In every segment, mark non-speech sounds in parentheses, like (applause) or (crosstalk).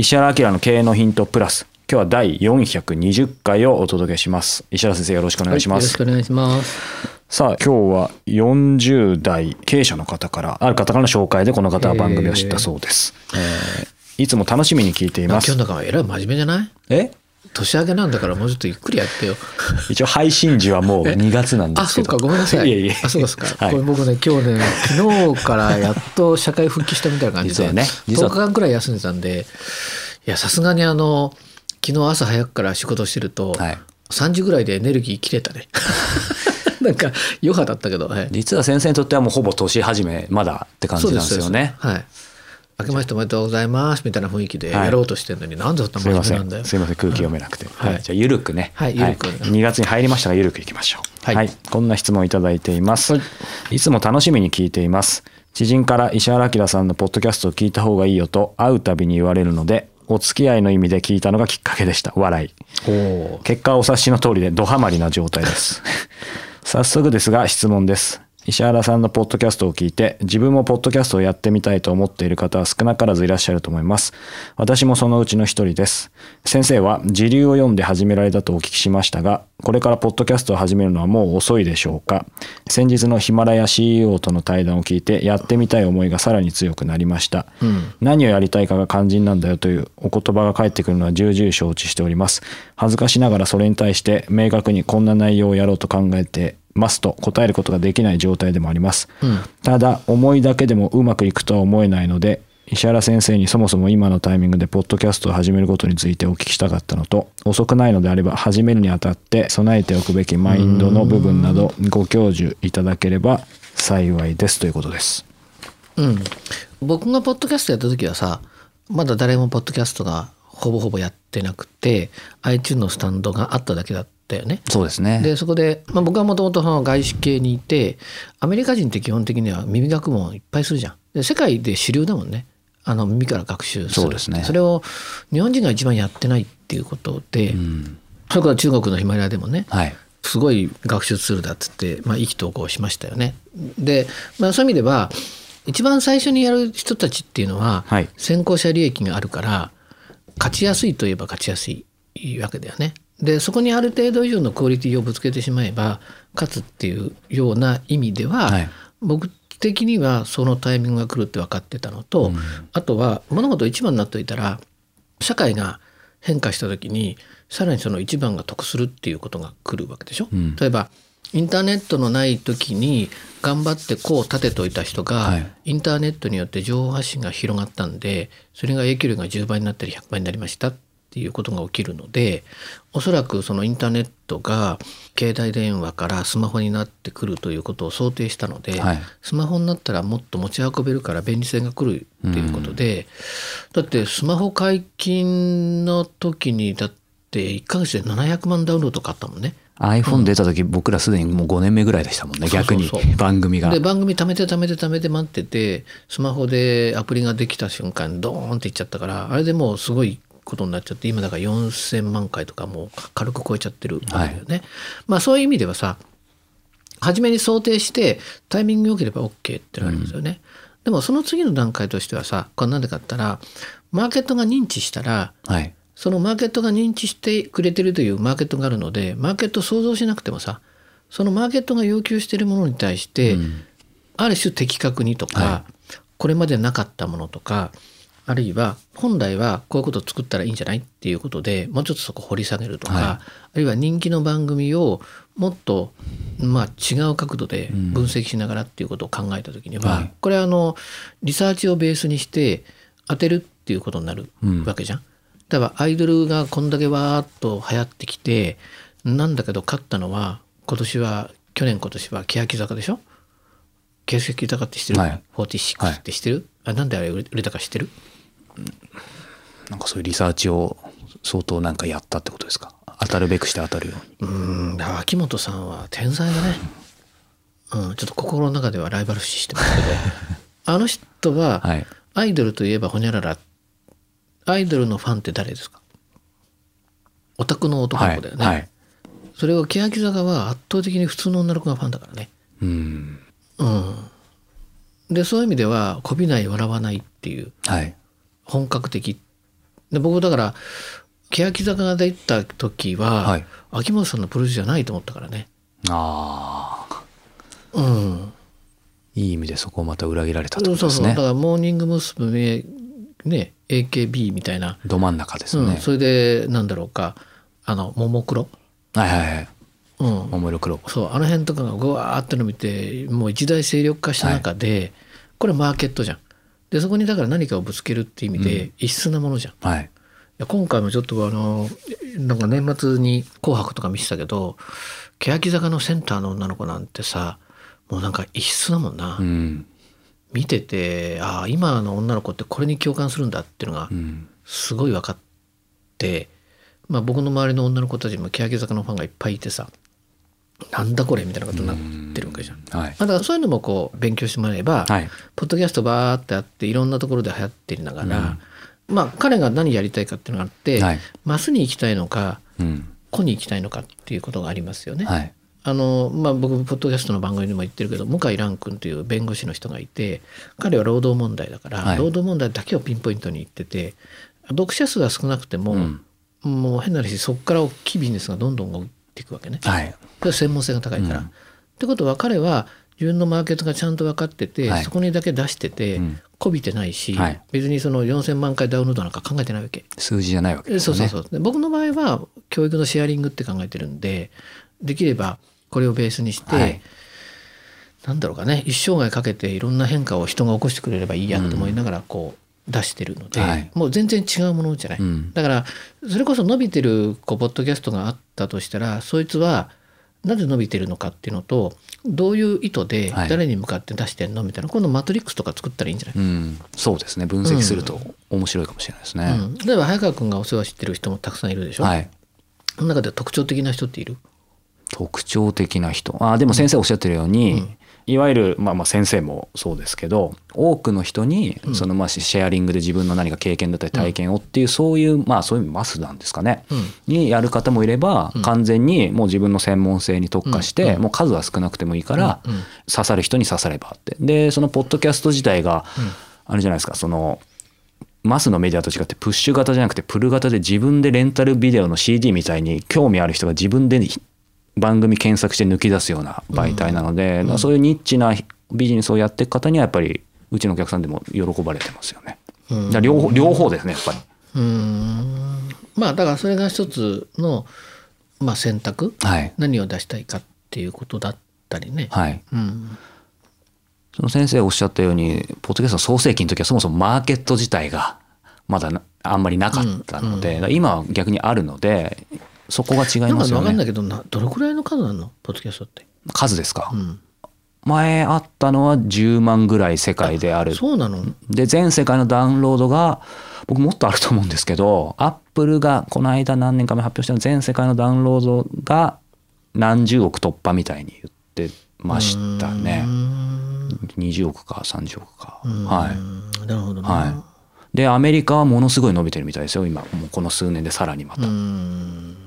石原明の経営のヒントプラス。今日は第420回をお届けします。石原先生よろしくお願いします、はい、よろしくお願いします。さあ今日は40代経営者の方からある方からの紹介でこの方は番組を知ったそうです、えーいつも楽しみに聞いています。今日なんかえらい真面目じゃない？え？年明けなんだからもうちょっとゆっくりやってよ。(laughs) 一応配信時はもう2月なんですけど。あそうかごめんなさい。いえいえ。あそうですか、はい。これ僕ね今日ね昨日からやっと社会復帰したみたいな感じで、ね。実は。10日間くらい休んでたんで。いやさすがにあの昨日朝早くから仕事してると、はい。3時ぐらいでエネルギー切れたね。(laughs) なんか余波だったけど、はい、実は先生にとってはもうほぼ年始めまだって感じなんですよね。はい明けましておめでとうございますみたいな雰囲気ではい。やろうとしてるのに、なんでそんな真すいませ面目なんだよ。ん。すいません。空気読めなくて、はい。はい。じゃあゆるくね。はいゆるく。2月に入りましたがゆるくいきましょう。はい。こんな質問をいただいています、はい。い、つも楽しみに聞いています。知人から石原明さんのポッドキャストを聞いた方がいいよと会うたびに言われるのでお付き合いの意味で聞いたのがきっかけでした。笑い。結果はお察しの通りでドハマりな状態です。(laughs) 早速ですが質問です石原さんのポッドキャストを聞いて自分もポッドキャストをやってみたいと思っている方は少なからずいらっしゃると思います。私もそのうちの一人です。先生は時流を読んで始められたとお聞きしましたがこれからポッドキャストを始めるのはもう遅いでしょうか。先日のヒマラヤ CEO との対談を聞いてやってみたい思いがさらに強くなりました、何をやりたいかが肝心なんだよというお言葉が返ってくるのは重々承知しております。恥ずかしながらそれに対して明確にこんな内容をやろうと考えてますと答えることができない状態でもあります、ただ思いだけでもうまくいくとは思えないので石原先生にそもそも今のタイミングでポッドキャストを始めることについてお聞きしたかったのと遅くないのであれば始めるにあたって備えておくべきマインドの部分などご教授いただければ幸いですということです。うん、僕がポッドキャストやった時はさまだ誰もポッドキャストがほぼほぼやってなくて iTunes のスタンドがあっただけだったよね。そうですねでそこで、まあ、僕はもともと外資系にいてアメリカ人って基本的には耳学問いっぱいするじゃん。で世界で主流だもんねあの耳から学習するそうですねそれを日本人が一番やってないっていうことで、それから中国のヒマラヤでもね、はいすごい学習ツールだっつって、まあ、意気投合しましたよね。で、まあ、そういう意味では一番最初にやる人たちっていうのは、はい先行者利益があるから勝ちやすいといえば勝ちやすいわけだよね。でそこにある程度以上のクオリティをぶつけてしまえば勝つっていうような意味では、はい。僕的にはそのタイミングが来るって分かってたのと、あとは物事一番になっといたら社会が変化した時にさらにその一番が得するっていうことが来るわけでしょ。ん。例えばインターネットのない時に頑張ってこう立てといた人が、はい。インターネットによって情報発信が広がったんでそれが影響力が10倍になったり100倍になりましたっていうことが起きるのでおそらくそのインターネットが携帯電話からスマホになってくるということを想定したので、はい。スマホになったらもっと持ち運べるから便利性が来るっていうことで、だってスマホ解禁の時にだって1ヶ月で700万ダウンロード買ったもんね。iPhone 出た時、僕らすでにもう5年目ぐらいでしたもんね逆に番組が。で番組貯めて貯めて貯めて待っててスマホでアプリができた瞬間ドーンっていっちゃったからあれでもうすごいことになっちゃって今だから4,000万回とかもう軽く超えちゃってるわけだよね。まあそういう意味ではさ初めに想定してタイミング良ければ OK ってなるんですよね。でもその次の段階としてはさこれなんでかって言ったらマーケットが認知したらはい。そのマーケットが認知してくれてるというマーケットがあるのでマーケットを想像しなくてもさそのマーケットが要求しているものに対して、ある種的確にとか、はこれまでなかったものとかあるいは本来はこういうことを作ったらいいんじゃないっていうことでもうちょっとそこ掘り下げるとか、はい。あるいは人気の番組をもっとまあ違う角度で分析しながらっていうことを考えた時には、はい。これあのリサーチをベースにして当てるっていうことになるうん。わけじゃん。だからアイドルがこんだけわーっと流行ってきてなんだけど勝ったのは今年は去年今年は欅坂でしょ？欅坂って知ってる、はい。46って知ってる、あなんであれ売れたか知ってる？なんかそういうリサーチを相当なんかやったってことですか？当たるべくして当たるように。うん。だから秋元さんは天才だね、うん、ちょっと心の中ではライバル視してますけど。(laughs) あの人ははい。アイドルといえばほにゃららアイドルのファンって誰ですか？オタクの男の子だよね、はい、はい、それを欅坂は圧倒的に普通の女の子がファンだからね。うん。うん。でそういう意味ではこびない笑わないっていう。はい本格的。で僕だから欅坂が出た時は、はい。秋元さんのプロデュースじゃないと思ったからね。ああうん。いい意味でそこをまた裏切られたってそうそうそう。だからモーニング娘。ね AKB みたいな、ど真ん中ですね、うん、それでなんだろうか。あのももクロ、はいはいはい。うん、桃色黒そう。あの辺とかがぐわーって伸びてもう一大勢力化した中で、これマーケットじゃん。でそこにだから何かをぶつけるって意味で異質なものじゃん。いはい。や今回もちょっとあのなんか年末に「紅白」とか見てたけど欅坂のセンターの女の子なんてさもうなんか異質だもんな。うん。見ててああ今の女の子ってこれに共感するんだっていうのがうん。すごい分かって、まあ、僕の周りの女の子たちも欅坂のファンがいっぱいいてさなんだこれみたいなことになってるわけじゃん。はい。まあ、だからそういうのもこう勉強してもらえば、はい。ポッドキャストバーってあっていろんなところで流行っていながら、まあ彼が何やりたいかっていうのがあって、はい。マスに行きたいのかうん。子に行きたいのかっていうことがありますよね。はい。あのまあ、僕ポッドキャストの番組でも言ってるけど向井蘭君という弁護士の人がいて彼は労働問題だから、はい。労働問題だけをピンポイントに言ってて読者数が少なくても、うん。もう変な話そこから大きいビジネスがどんどんていくわけね。はい。専門性が高いから。うん。ってことは彼は自分のマーケットがちゃんと分かってて、はい。そこにだけ出してて、うん。こびてないし、はい。別にその4,000万回ダウンロードなんか考えてないわけ。数字じゃないわけですそうそうそう。で僕の場合は教育のシェアリングって考えてるんでできればこれをベースにして、はい。なんだろうかね。一生涯かけていろんな変化を人が起こしてくれればいいやと思いながらこう出してるので、はい。もう全然違うものじゃない。うん。だからそれこそ伸びてるこうポッドキャストがあったとしたらそいつはなぜ伸びてるのかっていうのとどういう意図ではい。誰に向かって出してんのみたいな今度マトリックスとか作ったらいいんじゃない、うん。そうですね。分析すると面白いかもしれないですね、うん。例えば早川君がお世話してる人もたくさんいるでしょ、はい。その中で特徴的な人っている？特徴的な人。あでも先生おっしゃってるように、いわゆる、まあ、まあ先生もそうですけど多くの人にそのまあシシェアリングで自分の何か経験だったり体験をっていうそういうまあそういうマスなんですかね、うん。にやる方もいれば完全にもう自分の専門性に特化してもう数は少なくてもいいから刺さる人に刺さればって。でそのポッドキャスト自体があれじゃないですかそのマスのメディアと違ってプッシュ型じゃなくてプル型で自分でレンタルビデオの CD みたいに興味ある人が自分で番組検索して抜き出すような媒体なので、そういうニッチなビジネスをやっていく方にはやっぱりうちのお客さんでも喜ばれてますよね。うん。両方両方ですねやっぱり。うーん。まあだからそれが一つの、まあ、選択？はい、何を出したいかっていうことだったりね、はい。うん。その先生おっしゃったようにポッドキャストの創世期の時はそもそもマーケット自体がまだなあんまりなかったので、だから今は逆にあるのでそこが違いなんかますよね。分かんないけどなどのくらいの数なの？ポッドキャストって、数ですか、うん、前あったのは10万ぐらい世界である。そうなの？で全世界のダウンロードが僕もっとあると思うんですけどアップルがこの間何年か前発表したの全世界のダウンロードが何十億突破みたいに言ってましたね。うーん。20億か30億か。うん。はい。なるほどね、はい。でアメリカはものすごい伸びてるみたいですよ今。もうこの数年でさらにまた、うん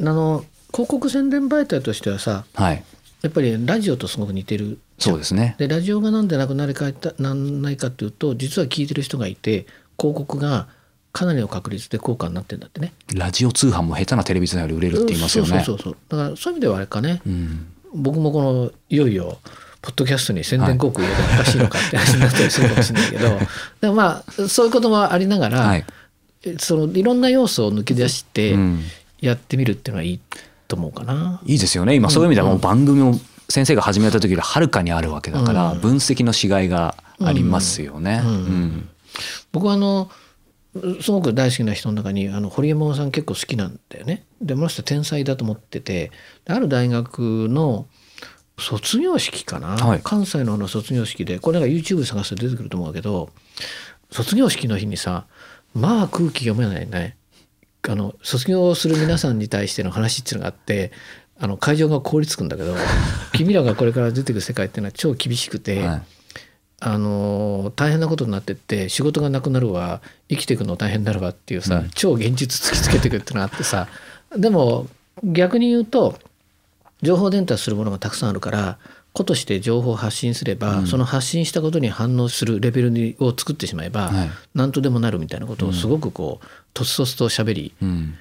あの広告宣伝媒体としてはさはい。やっぱりラジオとすごく似てるそうですね。でラジオがなんでなくなりかえたなんないかっていうと実は聞いてる人がいて広告がかなりの確率で効果になってんだってね。ラジオ通販も下手なテレビ通販より売れるって言いますよね。そうそうそうだからそういう意味ではあれかね、うん。僕もこのいよいよポッドキャストに宣伝広告入れておかしいのかって話になったりするかもしれないけど、でもまあそういうこともありながら、はい。そのいろんな要素を抜き出してうんやってみるっていうのはいいと思うかな。いいですよね。今そういう意味ではもう番組を先生が始めた時よりはるかにあるわけだから、うん分析のしがいがありますよね。僕はあのすごく大好きな人の中にあの堀江門さん結構好きなんだよね。でこの人天才だと思っててである大学の卒業式かな、はい。関西のあの卒業式でこれなんか YouTube 探すと出てくると思うけど卒業式の日にさまあ空気読めないねあの卒業する皆さんに対しての話っていうのがあってあの会場が凍りつくんだけど (laughs) 君らがこれから出てくる世界っていうのは超厳しくて。はいあの大変なことになってって仕事がなくなるわ生きていくの大変になるわっていうさ、うん超現実突きつけていくっていうのがあってさでも逆に言うと情報伝達するものがたくさんあるから個として情報を発信すれば、うん。その発信したことに反応するレベルにを作ってしまえば、はい。何とでもなるみたいなことをすごくこうとつとつと喋り、うん。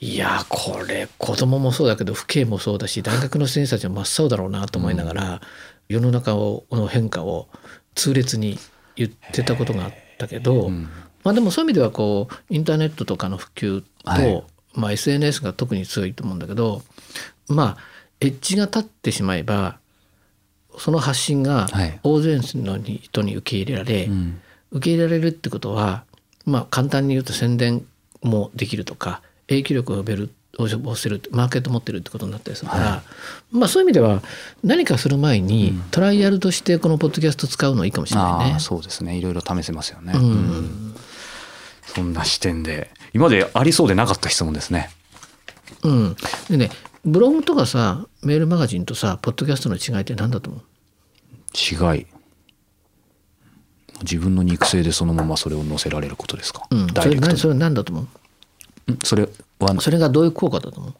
いやーこれ子供もそうだけど父兄もそうだし大学の先生たちも真っ青だろうなと思いながら、世の中をの変化を痛烈に言ってたことがあったけど、うん。まあでもそういう意味ではこうインターネットとかの普及と、はい。まあ、SNS が特に強いと思うんだけどまあエッジが立ってしまえばその発信がはい。大勢の人に受け入れられ、うん。受け入れられるってことはまあ簡単に言うと宣伝もできるとか影響力を呼べる押せるマーケット持ってるってことになったりするから、まあそういう意味では何かする前にトライアルとしてこのポッドキャスト使うのいいかもしれないね。そうですね。いろいろ試せますよね。ううんん。そんな視点で。今までありそうでなかった質問ですね。うん、でねブログとかさメールマガジンとさポッドキャストの違いって何だと思う？違い。自分の肉声でそのままそれを載せられることですか、うん、ダイレクトに。それ何それ何だと思う？ん？それはうそれがどういう効果だと思う？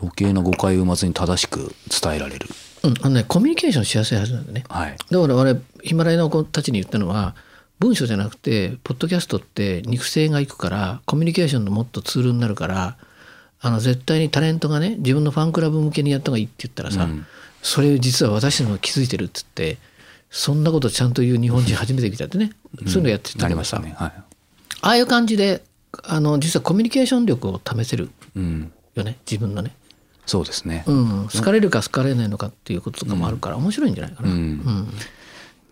余計な誤解を生まずに正しく伝えられる。うん、あのねコミュニケーションしやすいはずなんだよね。はい。だから俺ヒマラヤの子たちに言ったのは文章じゃなくてポッドキャストって肉声がいくからコミュニケーションのもっとツールになるからあの絶対にタレントがね自分のファンクラブ向けにやった方がいいって言ったらさ、うんそれ実は私たちも気づいてるっつってそんなことちゃんと言う日本人 (laughs) 初めて来たってね、そういうのやってたけどさ、ましたね。はい、ああいう感じであの実はコミュニケーション力を試せるうん、よね自分のね。そうですね、うん、好かれるか好かれないのかっていうこととかもあるから面白いんじゃないかな。うん。うん。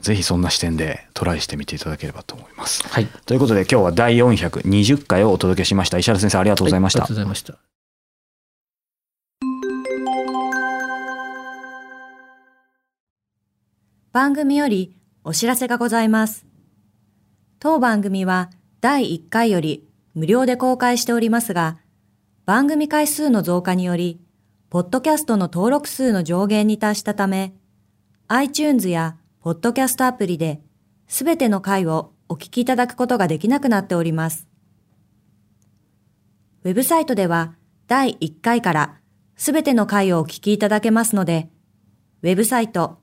ぜひそんな視点でトライしてみていただければと思います。はい。ということで今日は第420回をお届けしました。石原先生ありがとうございました、はありがとうございました。番組よりお知らせがございます。当番組は第1回より無料で公開しておりますが、番組回数の増加により、ポッドキャストの登録数の上限に達したため、iTunes やポッドキャストアプリで、すべての回をお聞きいただくことができなくなっております。ウェブサイトでは第1回からすべての回をお聞きいただけますので、ウェブサイト